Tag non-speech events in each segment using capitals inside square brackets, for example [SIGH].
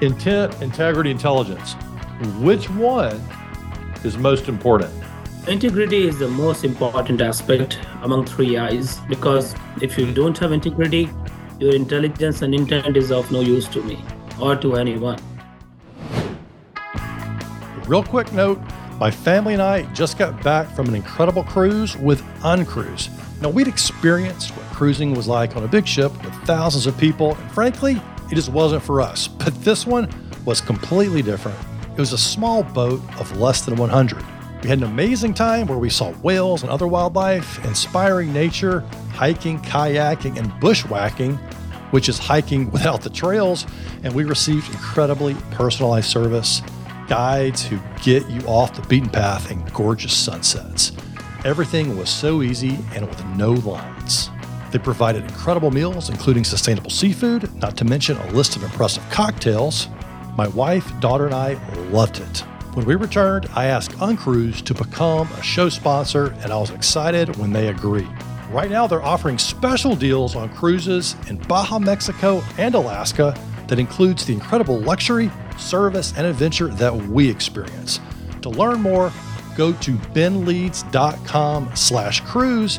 intent, integrity, intelligence. Which one is most important? Integrity is the most important aspect among three eyes because if you don't have integrity, your intelligence and intent is of no use to me or to anyone. Real quick note my family and I just got back from an incredible cruise with Uncruise. Now, we'd experienced what cruising was like on a big ship with thousands of people, and frankly, it just wasn't for us. But this one was completely different. It was a small boat of less than 100. We had an amazing time where we saw whales and other wildlife, inspiring nature, hiking, kayaking, and bushwhacking, which is hiking [LAUGHS] without the trails. And we received incredibly personalized service, guides who get you off the beaten path, and gorgeous sunsets. Everything was so easy and with no lines. They provided incredible meals, including sustainable seafood, not to mention a list of impressive cocktails. My wife, daughter, and I loved it. When we returned, I asked Uncruise to become a show sponsor, and I was excited when they agreed. Right now, they're offering special deals on cruises in Baja, Mexico, and Alaska that includes the incredible luxury, service, and adventure that we experience. To learn more, go to benleads.com slash cruise.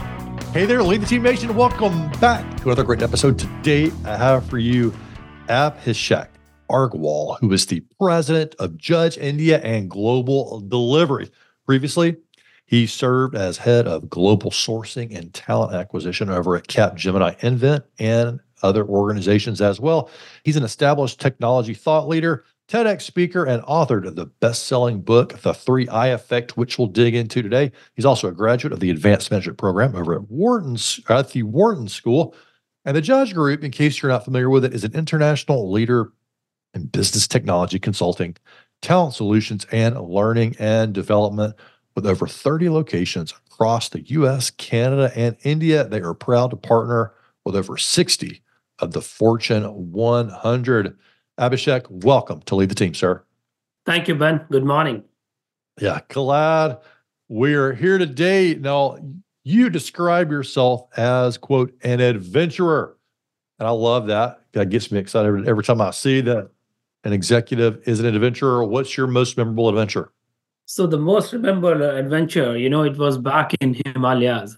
Hey there, Lead the Team Nation. Welcome back to another great episode. Today, I have for you Abhishek Agarwal, who is the president of Judge India and Global Delivery. Previously, he served as head of global sourcing and talent acquisition over at Capgemini Invent and other organizations as well. He's an established technology thought leader, TEDx speaker, and authored of the best selling book, The Three I Effect, which we'll dig into today. He's also a graduate of the Advanced Management Program over at Wharton's, uh, at the Wharton School. And the Judge Group, in case you're not familiar with it, is an international leader in business technology consulting, talent solutions, and learning and development. With over 30 locations across the US, Canada, and India, they are proud to partner with over 60 of the Fortune 100. Abhishek, welcome to lead the team, sir. Thank you, Ben. Good morning. Yeah, glad we're here today. Now, you describe yourself as, quote, an adventurer. And I love that. That gets me excited every time I see that an executive is an adventurer. What's your most memorable adventure? So the most memorable adventure, you know, it was back in Himalayas.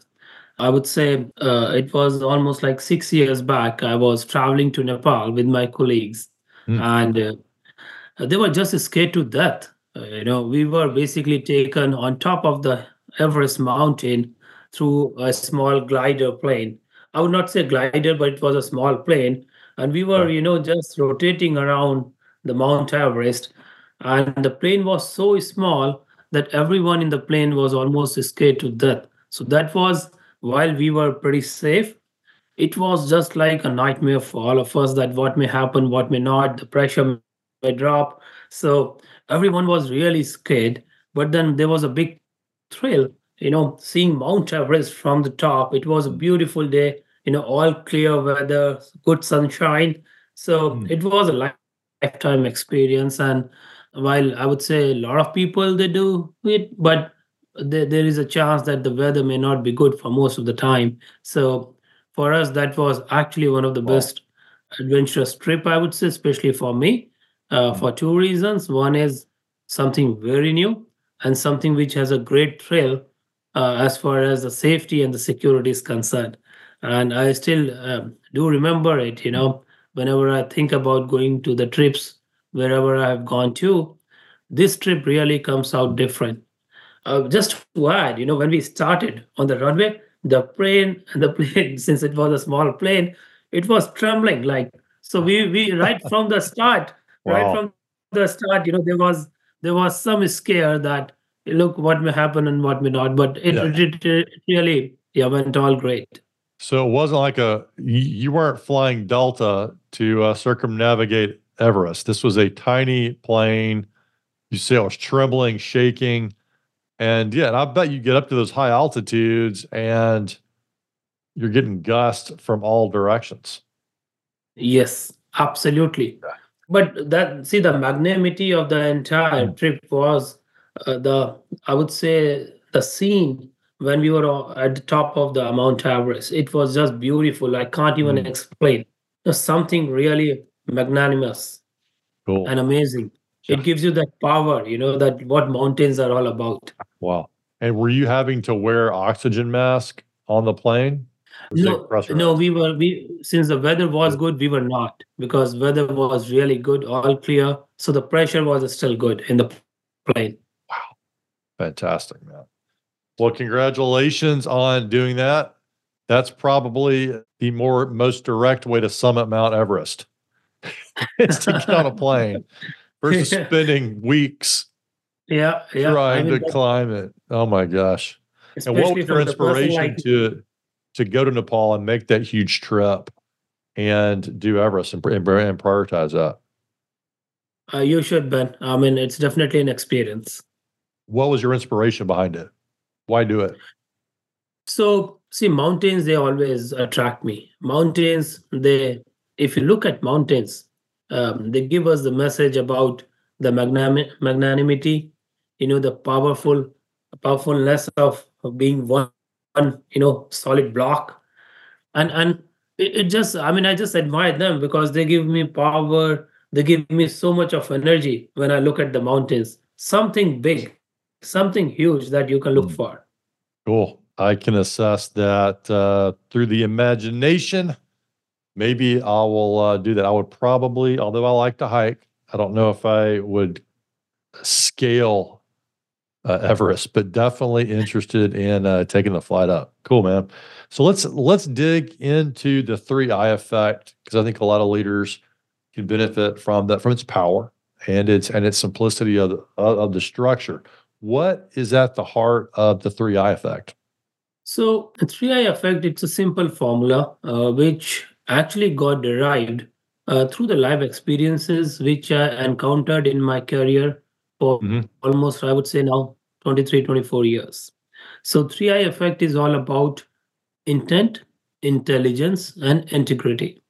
I would say uh, it was almost like six years back. I was traveling to Nepal with my colleagues, mm. and uh, they were just scared to death. Uh, you know, we were basically taken on top of the Everest mountain through a small glider plane. I would not say glider, but it was a small plane, and we were, you know, just rotating around the Mount Everest, and the plane was so small that everyone in the plane was almost scared to death. So that was while we were pretty safe. It was just like a nightmare for all of us that what may happen, what may not, the pressure may drop. So everyone was really scared. But then there was a big thrill, you know, seeing Mount Everest from the top. It was a beautiful day, you know, all clear weather, good sunshine. So mm. it was a lifetime experience. And while I would say a lot of people they do it, but there, there is a chance that the weather may not be good for most of the time. So for us, that was actually one of the wow. best adventurous trip, I would say, especially for me, uh, mm-hmm. for two reasons. One is something very new and something which has a great thrill uh, as far as the safety and the security is concerned. And I still um, do remember it, you know, whenever I think about going to the trips wherever I have gone to, this trip really comes out different. Uh, just to add, you know, when we started on the runway, the plane and [LAUGHS] the plane, since it was a small plane, it was trembling. Like so, we we right from the start, [LAUGHS] wow. right from the start, you know, there was there was some scare that look what may happen and what may not, but it, yeah. it, it really yeah went all great. So it wasn't like a you weren't flying Delta to uh, circumnavigate Everest. This was a tiny plane. You see, I was trembling, shaking. And yeah, and I bet you get up to those high altitudes and you're getting gusts from all directions. Yes, absolutely. But that see the magnanimity of the entire Mm. trip was uh, the I would say the scene when we were at the top of the Mount Everest. It was just beautiful. I can't even Mm. explain. There's something really magnanimous Cool. and amazing. Yeah. It gives you that power, you know, that what mountains are all about. Wow. And were you having to wear oxygen mask on the plane? No, no, we were we since the weather was good, we were not because weather was really good, all clear. So the pressure was still good in the plane. Wow. Fantastic, man. Well, congratulations on doing that. That's probably the more most direct way to summit Mount Everest [LAUGHS] is to get on a plane [LAUGHS] versus spending weeks Yeah, yeah. Trying to climb it. Oh my gosh. And what especially was your from the person inspiration like to to go to Nepal and make that huge trip and do Everest and, and, and prioritize that? uh, you should, Ben. I mean, it's definitely an experience. What was your inspiration behind it? Why do it? So, see, mountains, they always attract me. Mountains, they, if you look at mountains, um, they give us the message about the magnanim- magnanimity, you know, the powerful, powerfulness of, of being one, one, you know, solid block. And, and it, it just, I mean, I just admire them because they give me power. They give me so much of energy when I look at the mountains. Something big, something huge that you can look Mm. for. Cool. I can assess that uh, through the imagination. Maybe I will uh, do that. I would probably, although I like to hike, I don't know if I would scale uh, Everest, but definitely interested in uh, taking the flight up. Cool, man. So let's let's dig into the three I effect because I think a lot of leaders can benefit from that, from its power and its and its simplicity of the, of the structure. What is at the heart of the three I effect? So, the 3i effect, it's a simple formula uh, which actually got derived uh, through the live experiences which I encountered in my career for Mhm. almost, I would say now, 23, 24 years. So, 3i effect is all about intent, intelligence, and integrity.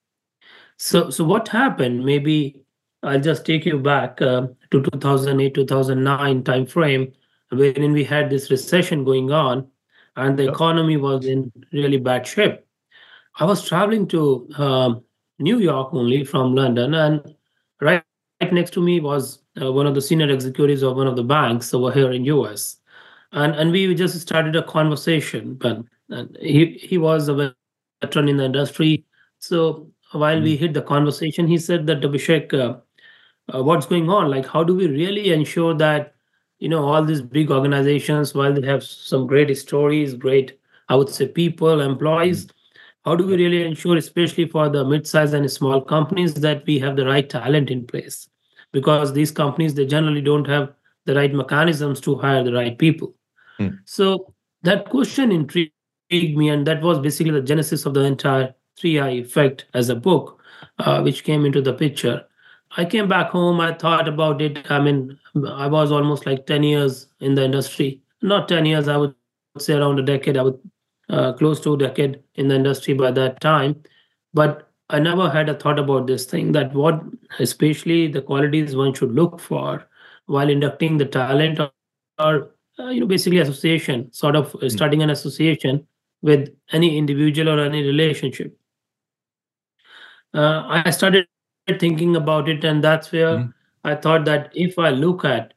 So, so what happened? Maybe I'll just take you back uh, to 2008, 2009 timeframe, wherein we had this recession going on, and the Yep. economy was in really bad shape. I was traveling to um, New York only from London, and right, right next to me was uh, one of the senior executives of one of the banks over here in US, and and we just started a conversation. But and he he was a veteran in the industry, so while we hit the conversation, he said that Abhishek, uh, uh, what's going on? Like, how do we really ensure that you know all these big organizations, while they have some great stories, great I would say people, employees, how do we really ensure, especially for the mid-sized and small companies, that we have the right talent in place? Because these companies they generally don't have the right mechanisms to hire the right people. Hmm. So that question intrigued me, and that was basically the genesis of the entire 3i effect as a book, uh, which came into the picture. I came back home. I thought about it. I mean, I was almost like 10 years in the industry. Not 10 years, I would say around a decade. I would uh, close to a decade in the industry by that time. But I never had a thought about this thing that what, especially the qualities one should look for while inducting the talent or, or uh, you know, basically association, sort of uh, starting an association with any individual or any relationship. Uh, I started thinking about it, and that's where Mhm. I thought that if I look at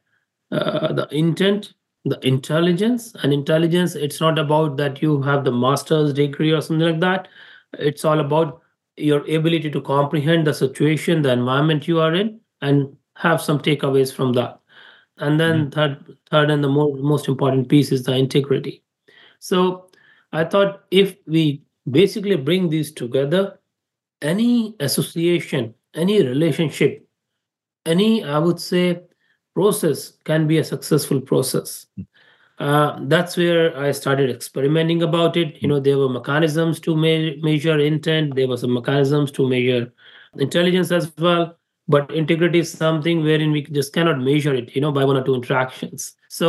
uh, the intent, the intelligence, and intelligence, it's not about that you have the master's degree or something like that. It's all about your ability to comprehend the situation, the environment you are in, and have some takeaways from that. And then mm-hmm. third, third, and the more, most important piece is the integrity. So I thought if we basically bring these together, any association, any relationship, any, I would say, process can be a successful process. Uh, that's where I started experimenting about it. You know, there were mechanisms to me- measure intent, there were some mechanisms to measure intelligence as well. but integrity is something wherein we just cannot measure it, you know, by one or two interactions. So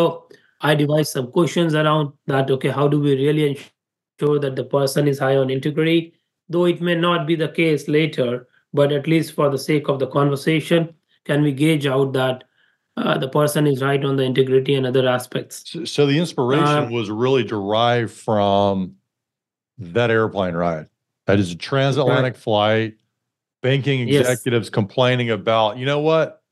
I devised some questions around that. Okay, how do we really ensure that the person is high on integrity? Though it may not be the case later, but at least for the sake of the conversation, can we gauge out that uh, the person is right on the integrity and other aspects? So, so the inspiration Uh, was really derived from that airplane ride. That is a transatlantic flight. Banking Yes. executives complaining about, you know what?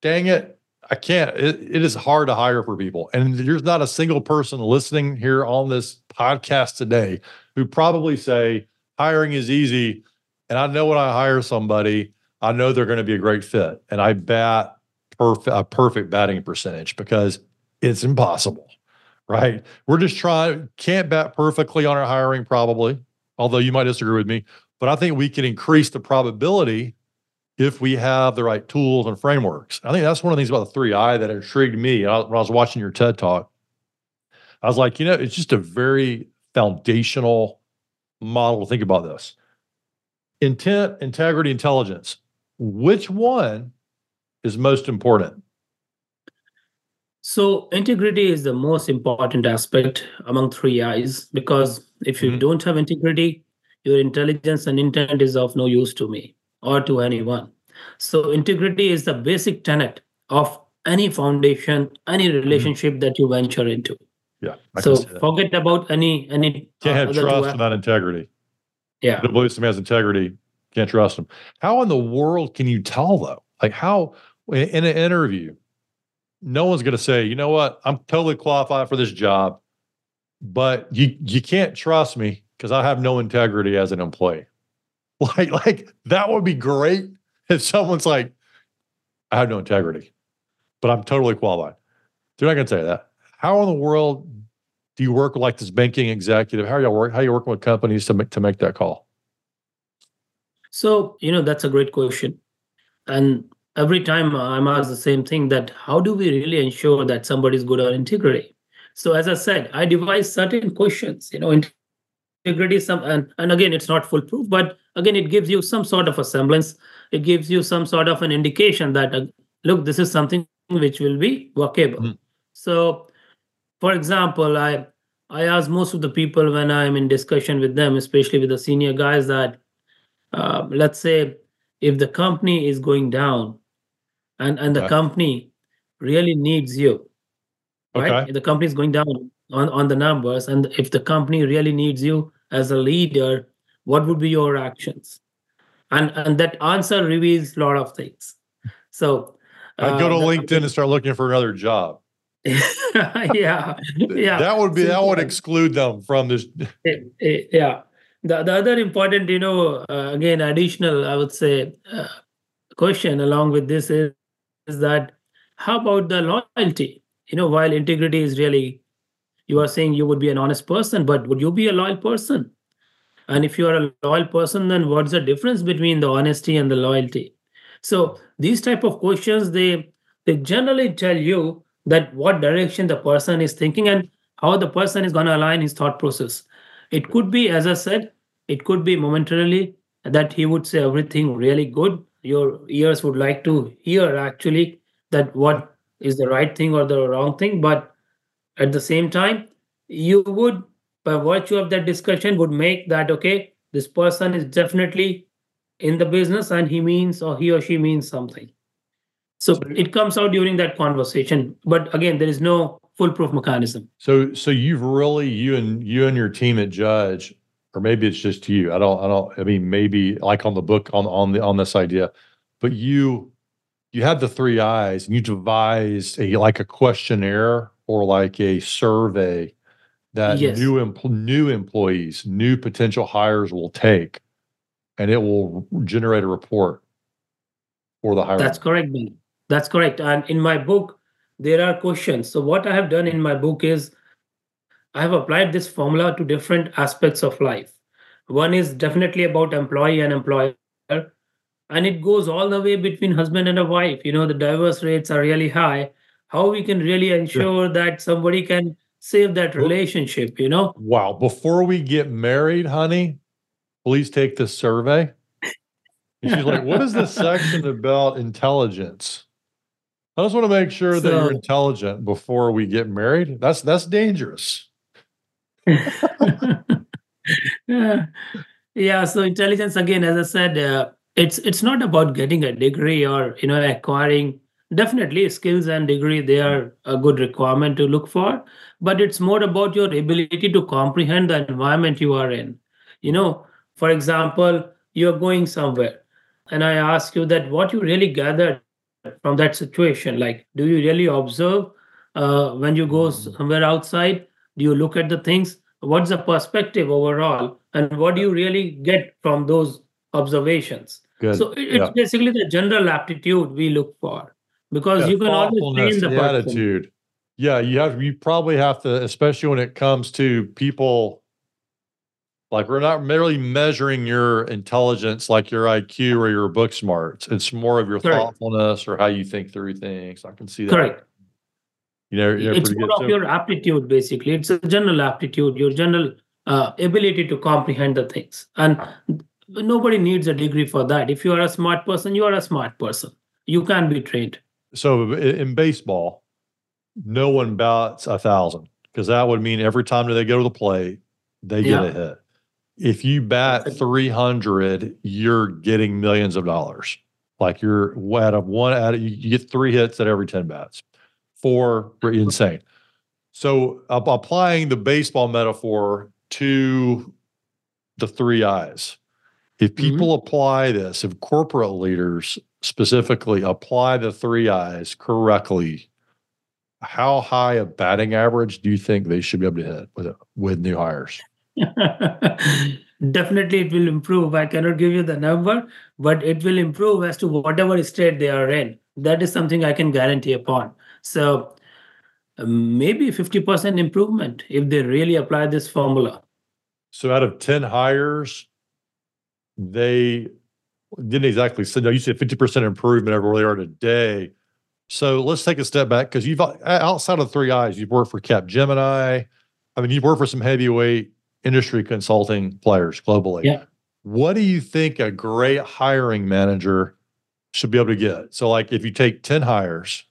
Dang it. I can't. It, it is hard to hire for people. And there's not a single person listening here on this podcast today who probably say hiring is easy. And I know when I hire somebody, I know they're going to be a great fit. And I bat perf- a perfect batting percentage because it's impossible, right? We're just trying, can't bat perfectly on our hiring, probably, although you might disagree with me. But I think we can increase the probability if we have the right tools and frameworks. I think that's one of the things about the three I that intrigued me. When I was watching your TED talk, I was like, you know, it's just a very foundational model to think about this intent, integrity, intelligence. Which one is most important? So integrity is the most important aspect among three eyes because if you Mhm. don't have integrity, your intelligence and intent is of no use to me or to anyone. So integrity is the basic tenet of any foundation, any relationship that you venture into. Yeah, I so forget about any any Can't have trust without integrity. Yeah. If you believe somebody has integrity, can't trust them. How in the world can you tell though? Like how in an interview, no one's going to say, you know what, I'm totally qualified for this job, but you you can't trust me because I have no integrity as an employee. [LAUGHS] Like like that would be great if someone's like, I have no integrity, but I'm totally qualified. They're not going to say that. How in the world do you work like this banking executive? How are you work? How are you working with companies to make to make that call? So, you know, that's a great question. And every time I'm asked the same thing that how do we really ensure that somebody's good on integrity? So, as I said, I devise certain questions, you know, integrity some, and, and again, it's not foolproof, but again, it gives you some sort of a semblance. It gives you some sort of an indication that, uh, look, this is something which will be workable. Mhm. So, for example, I I ask most of the people when I'm in discussion with them, especially with the senior guys, that uh, let's say if the company is going down and and the Okay. company really needs you right Okay. if the company is going down on on the numbers and if the company really needs you as a leader what would be your actions and and that answer reveals a lot of things so I'd go to uh, LinkedIn and start looking for another job. [LAUGHS] yeah yeah That would be that would exclude them from this. Yeah the, the other important you know uh, again additional i would say uh, question along with this is, is that how about the loyalty? You know while integrity is really you are saying you would be an honest person but would you be a loyal person? And if you are a loyal person then what's the difference between the honesty and the loyalty? So these type of questions they they generally tell you that what direction the person is thinking and how the person is going to align his thought process it could be as i said it could be momentarily that he would say everything really good. Your ears would like to hear actually that what is the right thing or the wrong thing. But at the same time you would by virtue of that discussion would make that okay this person is definitely in the business and he means or he or she means something so it comes out during that conversation but again there is no foolproof mechanism So so you've really you and you and your team at Judge, or maybe it's just you. I don't I don't I mean maybe like on the book on on the on this idea, but you you had the three eyes and you devised a like a questionnaire or like a survey that Yes. new empl- new employees, new potential hires will take, and it will generate a report for the hiring. That's correct, Ben. That's correct. And in my book, there are questions. So what I have done in my book is I have applied this formula to different aspects of life. One is definitely about employee and employer, and it goes all the way between husband and a wife. You know, the divorce rates are really high. How we can really ensure that somebody can save that relationship, you know? Wow. Before we get married, honey, please take this survey. And she's like, "What is this section about intelligence?" I just want to make sure that you're intelligent before we get married. That's that's dangerous. yeah. [LAUGHS] yeah so intelligence again as i said uh, it's it's not about getting a degree or you know acquiring definitely skills and degree they are a good requirement to look for but it's more about your ability to comprehend the environment you are in you know for example you're going somewhere and i ask you that what you really gathered from that situation like do you really observe uh, when you go somewhere outside do you look at the things what's the perspective overall and what do you really get from those observations Good. so it- it's yeah. basically the general aptitude we look for because Yeah, you can always train the the attitude. Yeah, you have you probably have to, especially when it comes to people. Like we're not merely measuring your intelligence, like your IQ or your book smarts. It's more of your Correct. thoughtfulness or how you think through things. I can see that. correct You know, you're it's more of too. your aptitude basically it's a general aptitude your general uh, ability to comprehend the things and nobody needs a degree for that if you are a smart person you are a smart person you can be trained So in baseball, no one bats a thousand because that would mean every time that they go to the plate, they get a hit. If you bat 300, you're getting millions of dollars. Like you're out of one out of, you, get three hits at every 10 bats. Four, insane. So ap- applying the baseball metaphor to the three eyes. If Mhm. people apply this, if corporate leaders specifically apply the three eyes correctly, how high a batting average do you think they should be able to hit with with new hires? [LAUGHS] Definitely, it will improve. I cannot give you the number, but it will improve as to whatever state they are in. That is something I can guarantee upon. So, uh, maybe 50% improvement if they really apply this formula. So out of 10 hires, they didn't exactly say, no, you said 50% improvement over where they are today. So let's take a step back because you've outside of three eyes, you've worked for Capgemini. I mean, you've worked for some heavyweight industry consulting players globally. Yeah. What do you think a great hiring manager should be able to get? So, like, if you take 10 hires,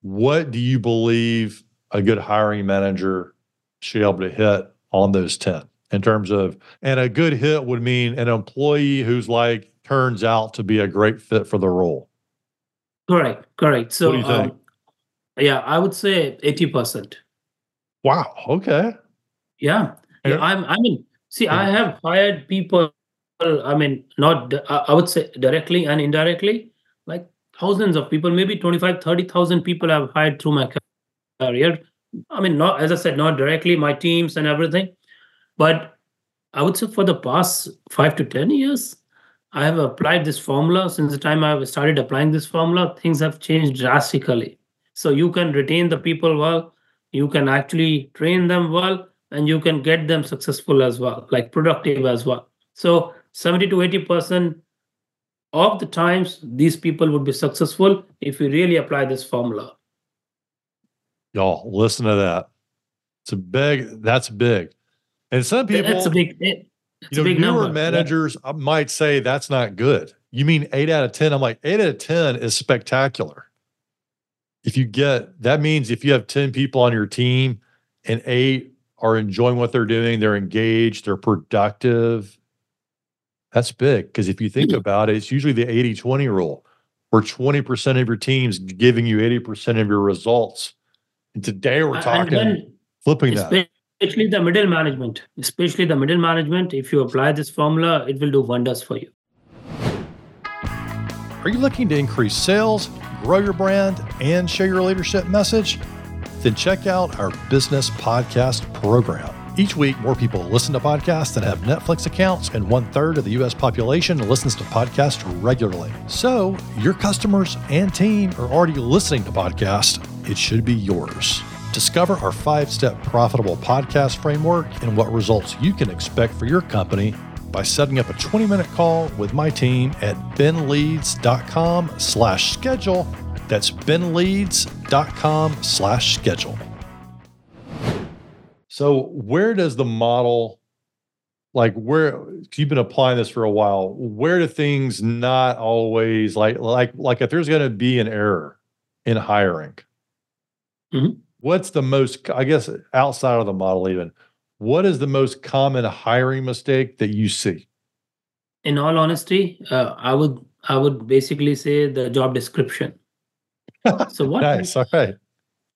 what do you believe a good hiring manager should be able to hit on those 10 in terms of, and a good hit would mean an employee who's like turns out to be a great fit for the role. Correct, correct. So, do you think? um, yeah, I would say 80%. Wow. Okay. Yeah, yeah. Yeah. I'm. I mean, see, I have hired people. I mean, not. I I would say directly and indirectly, like thousands of people, maybe 25, 30,000 people I've hired through my career. I mean, not as I said, not directly my teams and everything, but I would say for the past five to ten years, I have applied this formula. Since the time I've started applying this formula, things have changed drastically. So you can retain the people well, you can actually train them well, and you can get them successful as well, like productive as well. So 70 to 80% of the times these people would be successful if we really apply this formula. Y'all listen to that. It's a big, that's big. And some people, That's a big it- you know, newer number. Managers uh, might say that's not good. You mean eight out of 10? I'm like, eight out of 10 is spectacular. If you get, that means if you have 10 people on your team and eight are enjoying what they're doing, they're engaged, they're productive, that's big. Because if you think Mm. about it, it's usually the 80 20 rule where 20% of your team's giving you 80% of your results. And today we're talking flipping that. especially the middle management, especially the middle management, if you apply this formula, it will do wonders for you. Are you looking to increase sales, grow your brand, and share your leadership message? Then check out our business podcast program. Each week, more people listen to podcasts than have Netflix accounts, and one third of the US population listens to podcasts regularly. So, your customers and team are already listening to podcasts. It should be yours. Discover our five step profitable podcast framework and what results you can expect for your company by setting up a 20 minute call with my team at benleads.com slash schedule. That's benleads.com slash schedule. So where does the model like where you've been applying this for a while where do things not always like like like if there's going to be an error in hiring Mhm. what's the most i guess outside of the model even what is the most common hiring mistake that you see In all honesty, uh, I would I would basically say the job description. So [LAUGHS] what? nice all right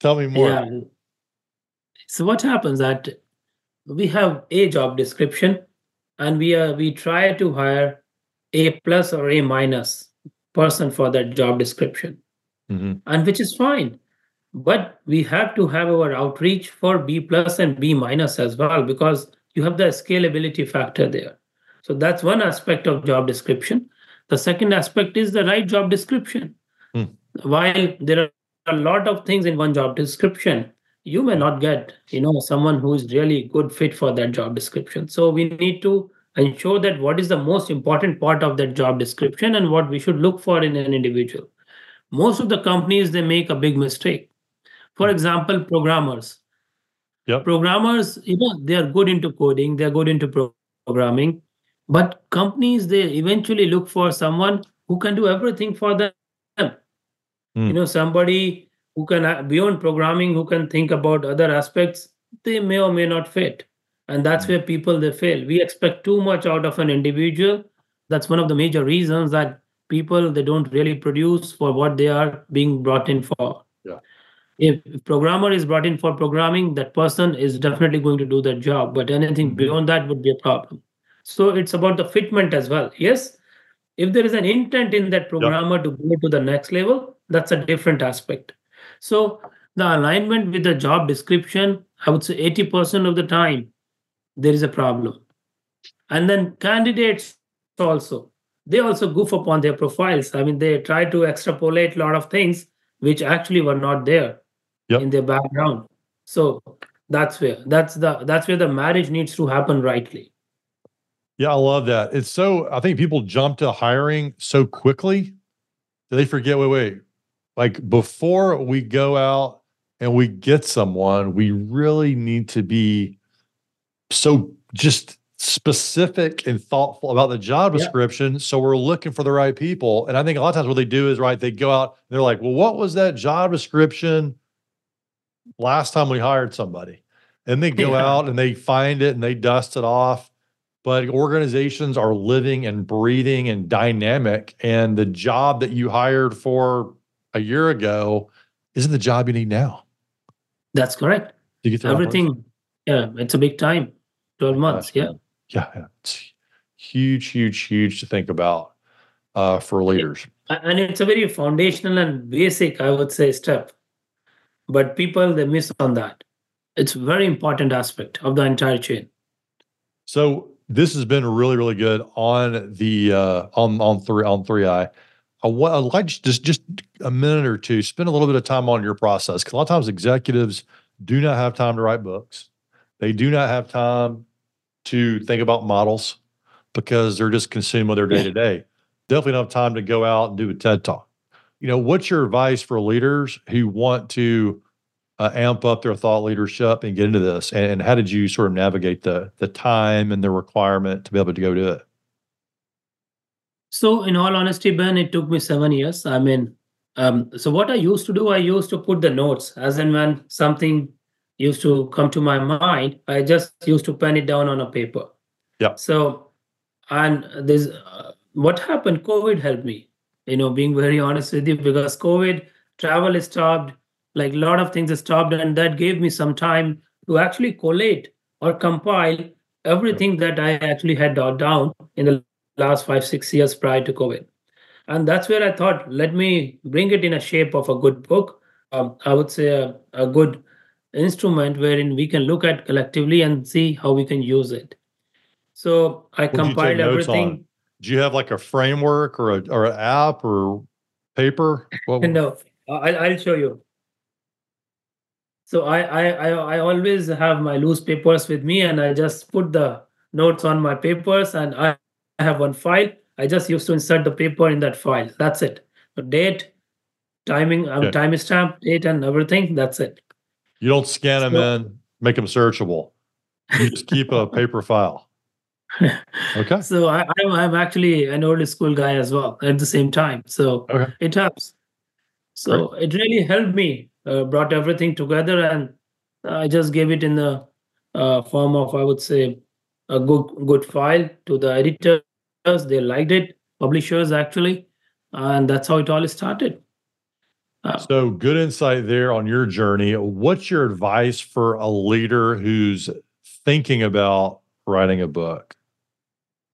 tell me more Yeah. So what happens that we have a job description, and we are we try to hire a plus or a minus person for that job description, Mhm. and which is fine. But we have to have our outreach for B plus and B minus as well because you have the scalability factor there. So that's one aspect of job description. The second aspect is the right job description. Hmm. While there are a lot of things in one job description, you may not get, you know, someone who is really good fit for that job description. So we need to ensure that what is the most important part of that job description and what we should look for in an individual. Most of the companies they make a big mistake. For example, programmers. Yep. Programmers, you know, they are good into coding, they're good into pro- programming, but companies they eventually look for someone who can do everything for them. Hmm. You know, somebody who can uh, beyond programming, who can think about other aspects. They may or may not fit, and that's Hmm. where people they fail. We expect too much out of an individual. That's one of the major reasons that people they don't really produce for what they are being brought in for. Yeah. If programmer is brought in for programming, that person is definitely going to do that job. But anything Mhm. beyond that would be a problem. So it's about the fitment as well. Yes, if there is an intent in that programmer to go to the next level, that's a different aspect. So the alignment with the job description, I would say 80% of the time, there is a problem. And then candidates also, they also goof upon their profiles. I mean, they try to extrapolate a lot of things which actually were not there Yep. in their background. So that's where that's the that's where the marriage needs to happen rightly. Yeah, I love that. It's so I think people jump to hiring so quickly that they forget, wait, wait. Like before we go out and we get someone, we really need to be so just specific and thoughtful about the job Yeah. description. So we're looking for the right people. And I think a lot of times what they do is right, they go out and they're like, well, what was that job description last time we hired somebody? And they go Yeah. out and they find it and they dust it off but organizations are living and breathing and dynamic and the job that you hired for a year ago isn't the job you need now That's correct. to get the right person. Everything, yeah, it's a big time. 12 months, yeah. yeah yeah, it's huge huge huge to think about uh, for leaders And it's a very foundational and basic, I would say, step. But people they miss on that. It's a very important aspect of the entire chain. so this has been really really good on the uh on on three on three i I I'd like just just a minute or two spend a little bit of time on your process because a lot of times executives do not have time to write books they do not have time to think about models because they're just consumed with their day to day definitely don't have time to go out and do a ted talk you know what's your advice for leaders who want to uh, amp up their thought leadership and get into this? And, and how did you sort of navigate the the time and the requirement to be able to go do it? So, in all honesty, Ben, it took me seven years. I mean, um, so what I used to do, I used to put the notes as and when something used to come to my mind, I just used to pen it down on a paper. Yeah. So, and this, uh, what happened? COVID helped me. You know, being very honest with you, because COVID travel is stopped, like a lot of things are stopped, and that gave me some time to actually collate or compile everything that I actually had jotted down in the last five, six years prior to COVID. And that's where I thought, let me bring it in a shape of a good book. Um, I would say a, a good instrument wherein we can look at collectively and see how we can use it. So I take compiled everything. Do you have like a framework or a or an app or paper? What, [LAUGHS] No, I, I'll show you. So I, I I I always have my loose papers with me, and I just put the notes on my papers, and I I have one file. I just used to insert the paper in that file. That's it. The date, timing, um, timestamp, date, and everything. That's it. You don't scan them in, make them searchable. You just keep a paper file. [LAUGHS] Okay. so I, I'm, I'm actually an old school guy as well at the same time. So Okay. it helps. So it really helped me, uh, brought everything together, and I just gave it in the uh, form of, I would say, a good good file to the editors. They liked it, publishers actually, and that's how it all started. Uh, So good insight there on your journey. What's your advice for a leader who's thinking about writing a book,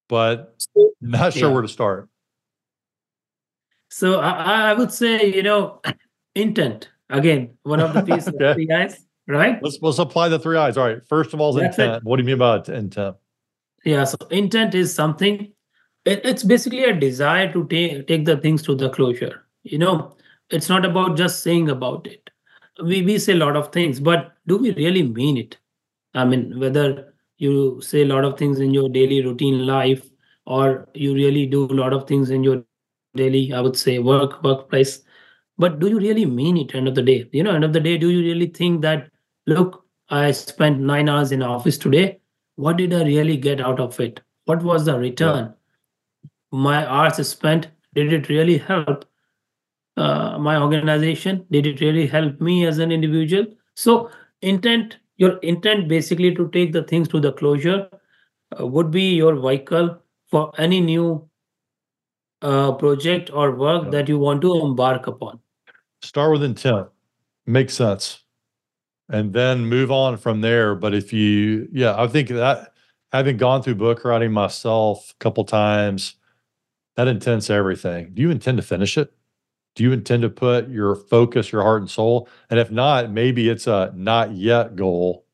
but not sure Yeah. where to start? so I, I would say, you know, [CLEARS THROAT] intent again, one of the [LAUGHS] pieces Okay. of the guys, right? Let's let's apply the three eyes. All right. First of all, is That's it. intent. What do you mean by intent? Yeah, so intent is something. It, it's basically a desire to take take the things to the closure. You know, it's not about just saying about it. We we say a lot of things, but do we really mean it? I mean, whether you say a lot of things in your daily routine life, or you really do a lot of things in your daily, I would say, work workplace. But do you really mean it? End of the day, you know, end of the day, do you really think that? Look, I spent nine hours in office today what did I really get out of it? What was the return? My hours spent, did it really help uh, my organization? Did it really help me as an individual? So, intent, your intent basically to take the things to the closure uh, would be your vehicle for any new uh, project or work that you want to embark upon. Start with intent. Makes sense. And then move on from there. But if you, yeah, I think that having gone through book writing myself a couple times, that intents everything. Do you intend to finish it? Do you intend to put your focus, your heart and soul? And if not, maybe it's a not yet goal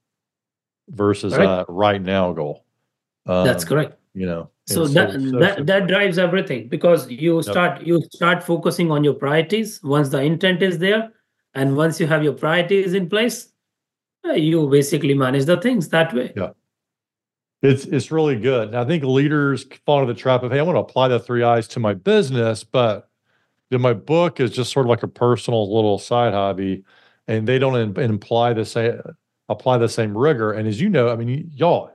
versus Right. a right now goal. That's Um, correct. You know, so that so that, that drives everything because you start you start focusing on your priorities once the intent is there and once you have your priorities in place uh, you basically manage the things that way Yeah. It's it's really good. And I think leaders fall into the trap of, hey, I want to apply the three eyes to my business, but then my book is just sort of like a personal little side hobby, and they don't im- imply the same apply the same rigor. And as you know, I mean, y'all,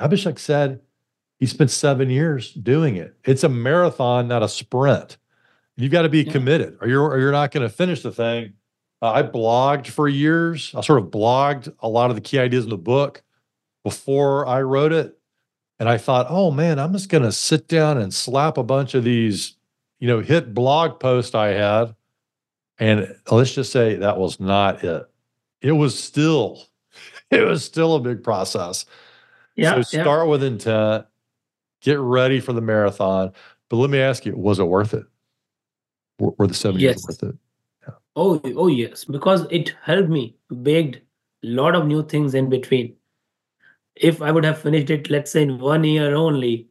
Abhishek said he spent seven years doing it. It's a marathon, not a sprint. You've got to be Yeah. committed, or you're or you're not going to finish the thing. Uh, I blogged for years. I sort of blogged a lot of the key ideas in the book before I wrote it. And I thought, oh man, I'm just going to sit down and slap a bunch of these, you know, hit blog posts I had. And let's just say that was not it. It was still, [LAUGHS] it was still a big process. yeah so yeah. start with intent, get ready for the marathon. But let me ask you, was it worth it? Were, were the seven years worth it? oh oh yes because it helped me baked a lot of new things in between if i would have finished it let's say in one year only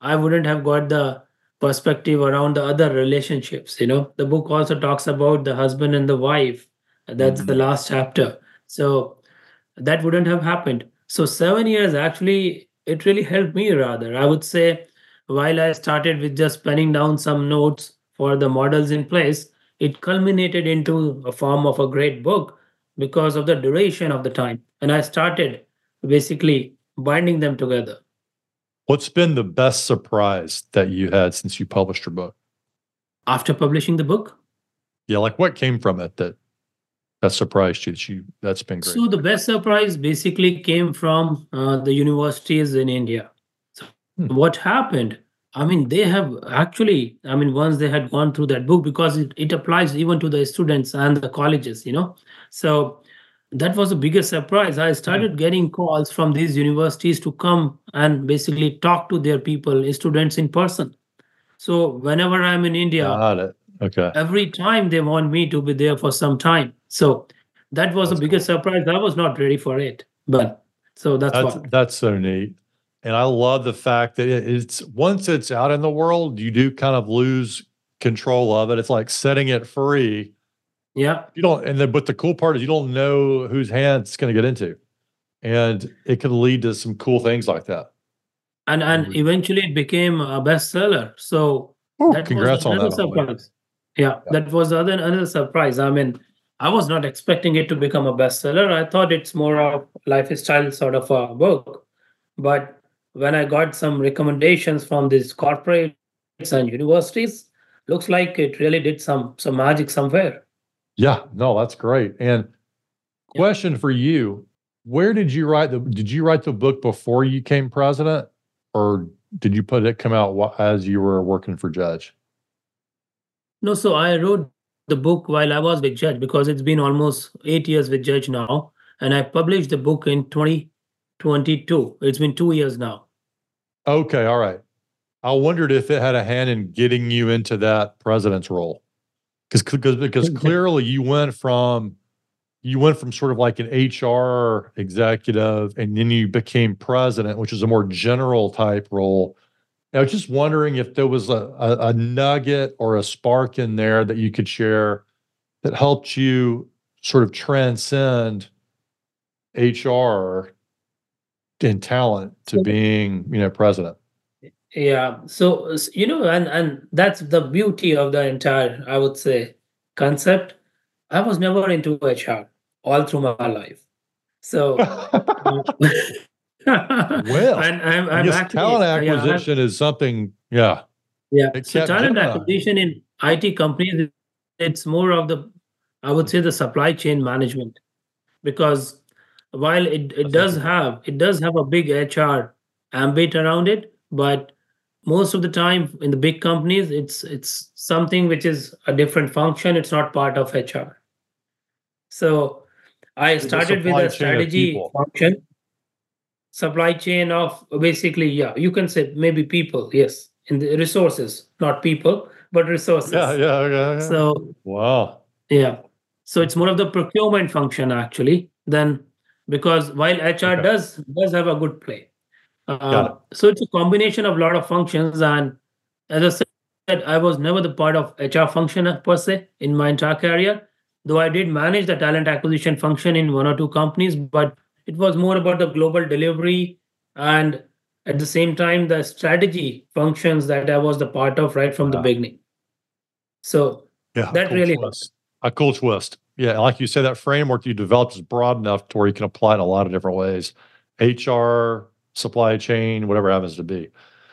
i wouldn't have got the perspective around the other relationships you know? The book also talks about the husband and the wife. That's the Mhm. last chapter. So that wouldn't have happened. So 7 years actually it really helped me rather. I would say while i started with just penning down some notes for the models in place it culminated into a form of a great book because of the duration of the time. And i started basically binding them together What's been the best surprise that you had since you published your book? after publishing the book Yeah, like what came from it that that surprised you? That you that's been great. so the best surprise basically came from uh, the universities in india so Hmm. what happened i mean they have actually i mean once they had gone through that book because it, it applies even to the students and the colleges you know so that was the biggest surprise i started hmm. getting calls from these universities to come and basically talk to their people students in person so whenever i'm in india. Okay. every time they want me to be there for some time. So that was That's the biggest surprise. I was not ready for it, but so that's, That's what. that's so neat. And I love the fact that it's once it's out in the world, you do kind of lose control of it. It's like setting it free. Yeah, You don't, and then, but the cool part is you don't know whose hand it's going to get into, and it can lead to some cool things like that. and and Mhm. eventually it became a bestseller. So Ooh, that congrats was on another that. by the surprise. Yeah, that was other another surprise. I mean, I was not expecting it to become a bestseller. I thought it's more of lifestyle sort of a book, but when I got some recommendations from these corporates and universities, looks like it really did some some magic somewhere. Yeah, no, that's great. And question for you, where did you write the did you write the book before you came president or did you put it come out as you were working for judge? No, so I wrote the book while I was with Judge because it's been almost eight years with Judge now. And I published the book in 2022. It's been two years now. Okay, all right. I wondered if it had a hand in getting you into that president's role. Because because because clearly you went from you went from sort of like an HR executive and then you became president, which is a more general type role. I was just wondering if there was a, a, a, nugget or a spark in there that you could share that helped you sort of transcend HR and talent to being, you know, president. Yeah. So you know, and and that's the beauty of the entire, I would say, concept. I was never into HR all through my life. So [LAUGHS] [LAUGHS] well, and I'm, I'm actually, talent acquisition yeah, is something, yeah. Yeah. So talent acquisition in IT companies, it's more of the, I would say, the supply chain management, because while it, it does have it does have a big HR ambit around it, but most of the time in the big companies, it's it's something which is a different function. It's not part of HR. So I started with a strategy function supply chain of basically yeah you can say maybe people yes in the resources not people but resources yeah yeah yeah, yeah. so wow yeah so it's more of the procurement function actually then because while hr okay. does does have a good play uh, so it's a combination of a lot of functions and as i said i was never the part of hr function per se in my entire career though i did manage the talent acquisition function in one or two companies but it was more about the global delivery and at the same time the strategy functions that I was the part of right from the beginning. So yeah, that really was a cool twist. Yeah, like you said, that framework you developed is broad enough to where you can apply it in a lot of different ways. HR, supply chain, whatever happens to be.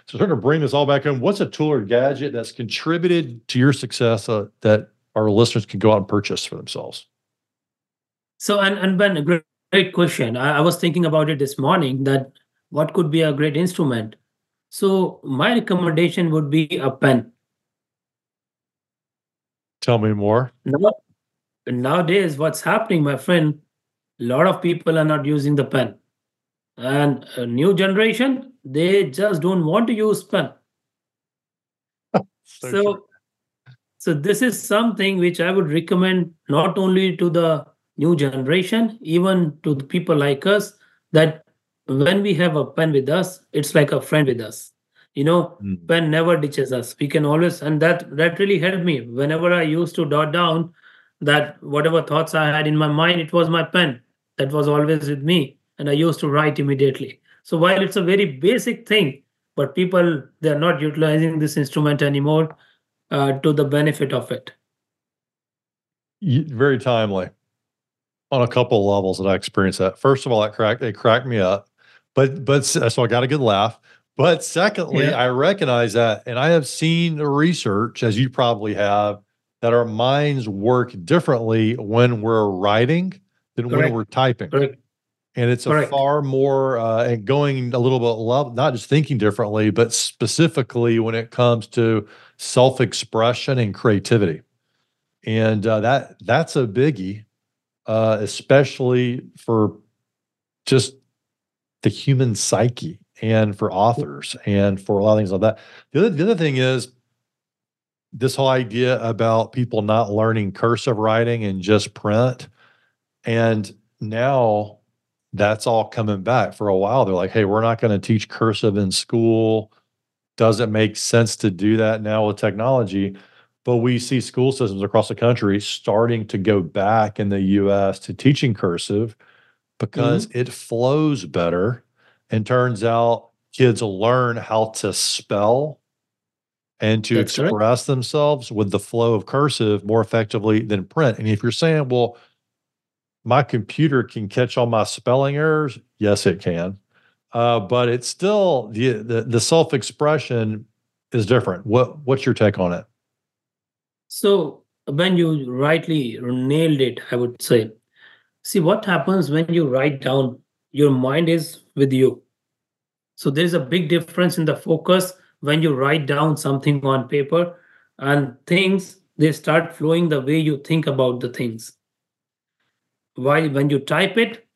So, trying to bring this all back in, what's a tool or gadget that's contributed to your success uh, that our listeners can go out and purchase for themselves? So, and and Ben, great Great question. I, I was thinking about it this morning that what could be a great instrument. So my recommendation would be a pen. Tell me more. Now, nowadays, what's happening, my friend? A lot of people are not using the pen, and a new generation they just don't want to use pen. [LAUGHS] so, so, so this is something which I would recommend not only to the new generation, even to the people like us, that when we have a pen with us, it's like a friend with us. You know, mm. pen never ditches us. We can always, and that that really helped me. Whenever I used to dot down that whatever thoughts I had in my mind, it was my pen that was always with me, and I used to write immediately. So while it's a very basic thing, but people they're not utilizing this instrument anymore uh, to the benefit of it. Very timely on a couple of levels that I experienced that. First of all, it cracked it cracked me up, but but so I got a good laugh. But secondly, yeah. I recognize that, and I have seen the research, as you probably have, that our minds work differently when we're writing than Correct. when we're typing. Correct. And it's Correct. a far more uh, and going a little bit level, not just thinking differently, but specifically when it comes to self-expression and creativity. And uh, that that's a biggie uh, especially for just the human psyche and for authors and for a lot of things like that. The other, the other thing is this whole idea about people not learning cursive writing and just print. And now that's all coming back for a while. They're like, hey, we're not going to teach cursive in school. Does it make sense to do that now with technology? But we see school systems across the country starting to go back in the US to teaching cursive because mm-hmm. it flows better. And turns out kids learn how to spell and to That's express right. themselves with the flow of cursive more effectively than print. And if you're saying, well, my computer can catch all my spelling errors, yes, it can. uh, but it's still the the, the self expression is different. What what's your take on it? So when you rightly nailed it, I would say, see what happens when you write down. Your mind is with you. So there is a big difference in the focus when you write down something on paper and things they start flowing the way you think about the things while when you type it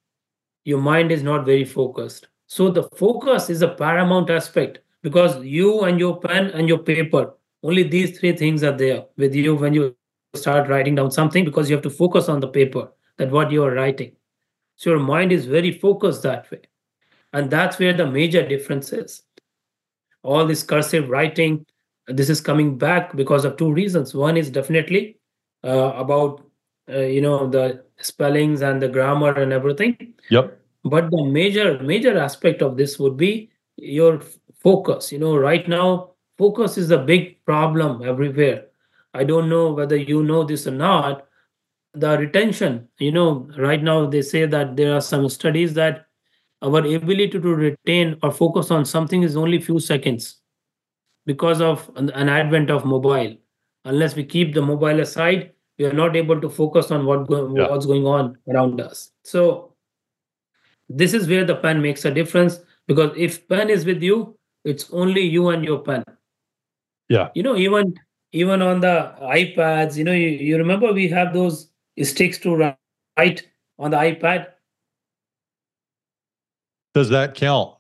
your mind is not very focused. So the focus is a paramount aspect because you and your pen and your paper only these three things are there with you when you start writing down something because you have to focus on the paper that what you are writing. So your mind is very focused that way. And that's where the major difference is. All this cursive writing this is coming back because of two reasons. One is definitely uh, about uh, you know the spellings and the grammar and everything. Yep. but the major major aspect of this would be your focus. You know right now focus is a big problem everywhere. I don't know whether you know this or not. The retention you know right now they say that there are some studies that our ability to retain or focus on something is only few seconds because of an an advent of mobile. Unless we keep the mobile aside we are not able to focus on what go- Yeah. what's going on around us so this is where the pen makes a difference because if pen is with you it's only you and your pen Yeah. you know even even on the ipads you know you, you remember we have those sticks to wri- write on the ipad Does that count?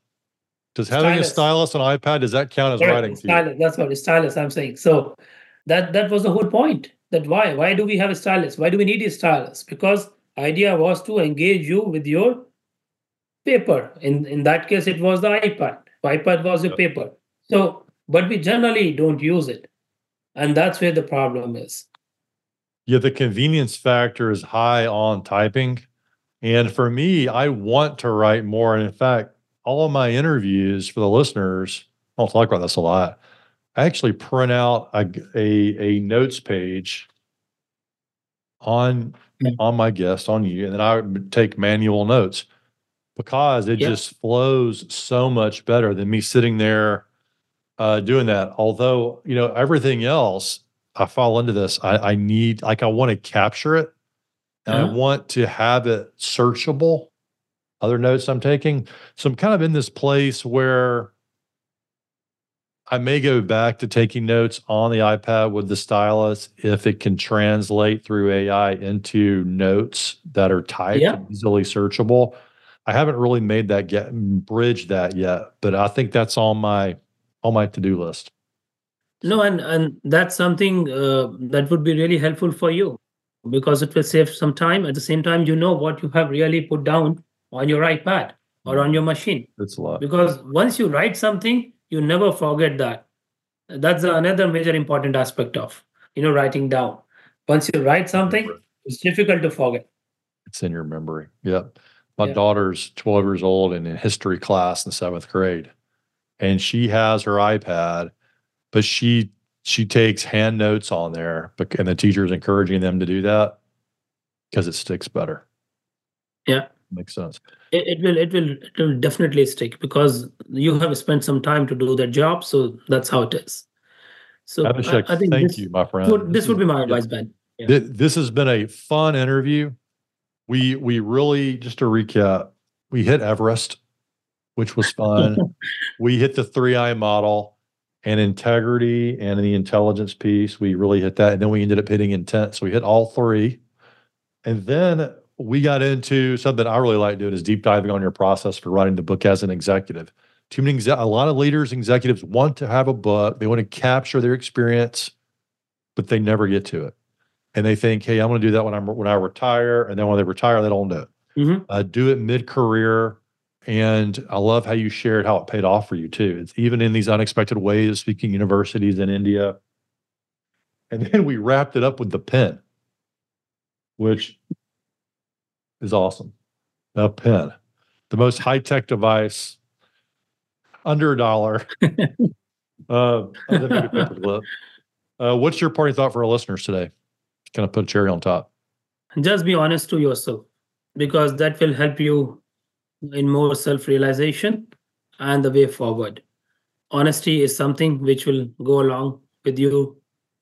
Does having a Stylus. stylus on iPad does that count as Correct, writing? it's to you? stylus that's what stylus i'm saying so that that was the whole point that why? Why do we have a stylus? Why do we need a stylus? Because idea was to engage you with your paper. In in that case it was the ipad. ipad was your paper. So but we generally don't use it. And that's where the problem is. Yeah, the convenience factor is high on typing. And for me, I want to write more. And in fact, all of my interviews for the listeners, I don't talk about this a lot. I actually print out a, a, a notes page on Mm. on my guest, on you, and then I take manual notes because it Yeah. just flows so much better than me sitting there uh, doing that. Although, you know, everything else, I fall into this. I, I need, like, I want to capture it and I Uh-huh. want to have it searchable. Other notes I'm taking. So I'm kind of in this place where I may go back to taking notes on the iPad with the stylus if it can translate through AI into notes that are typed Yeah. easily searchable. I haven't really made that get bridge that yet, but I think that's on my on my to-do list. no and and that's something uh, that would be really helpful for you because it will save some time at the same time you know what you have really put down on your ipad or on your machine It's a lot. because once you write something you never forget that that's another major important aspect of you know writing down once you write something it's difficult to forget It's in your memory. Yep. My Yeah. daughter's 12 years old and in history class in seventh grade. And she has her iPad, but she she takes hand notes on there, and the teacher is encouraging them to do that because it sticks better. Yeah. Makes sense. It, it will it will it will definitely stick because you have spent some time to do that job so that's how it is so I, Abhishek, I think thank this, you, my friend. would, this would be my yeah. advice ben Yeah. Th- This has been a fun interview. We we really just to recap, we hit Everest, which was fun. [LAUGHS] we hit the three I model and integrity and the intelligence piece. We really hit that, and then we ended up hitting intent. So we hit all three, and then we got into something I really like doing is deep diving on your process for writing the book as an executive. Too many, a lot of leaders, executives want to have a book. They want to capture their experience, but they never get to it and they think, "Hey, I'm going to do that when I'm when I retire," and then when they retire, they don't do it. Mhm. Uh, do it mid career, and I love how you shared how it paid off for you too. It's even in these unexpected ways, speaking universities in India, and then we wrapped it up with the pen, which is awesome. A pen, the most high tech device, under a dollar. [LAUGHS] uh, other than maybe paperclip. Uh, what's your party thought for our listeners today? Kind of put a cherry on top. just be honest to yourself because that will help you in more self realization and the way forward. Honesty is something which will go along with you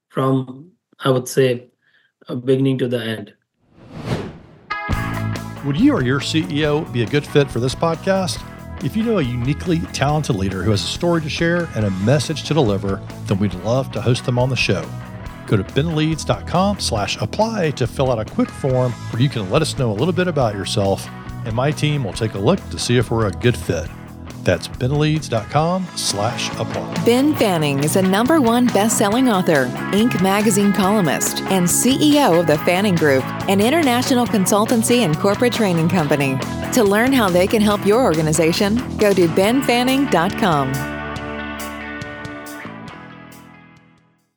from, I would say, beginning to the end. Would you or your CEO be a good fit for this podcast? If you know a uniquely talented leader who has a story to share and a message to deliver, then we'd love to host them on the show. Go to benleads.com slash apply to fill out a quick form where you can let us know a little bit about yourself, and my team will take a look to see if we're a good fit. That's benleads.com slash apply. Ben Fanning is a number one best-selling author, Inc. magazine columnist, and CEO of the Fanning Group, an international consultancy and corporate training company. To learn how they can help your organization, go to benfanning.com.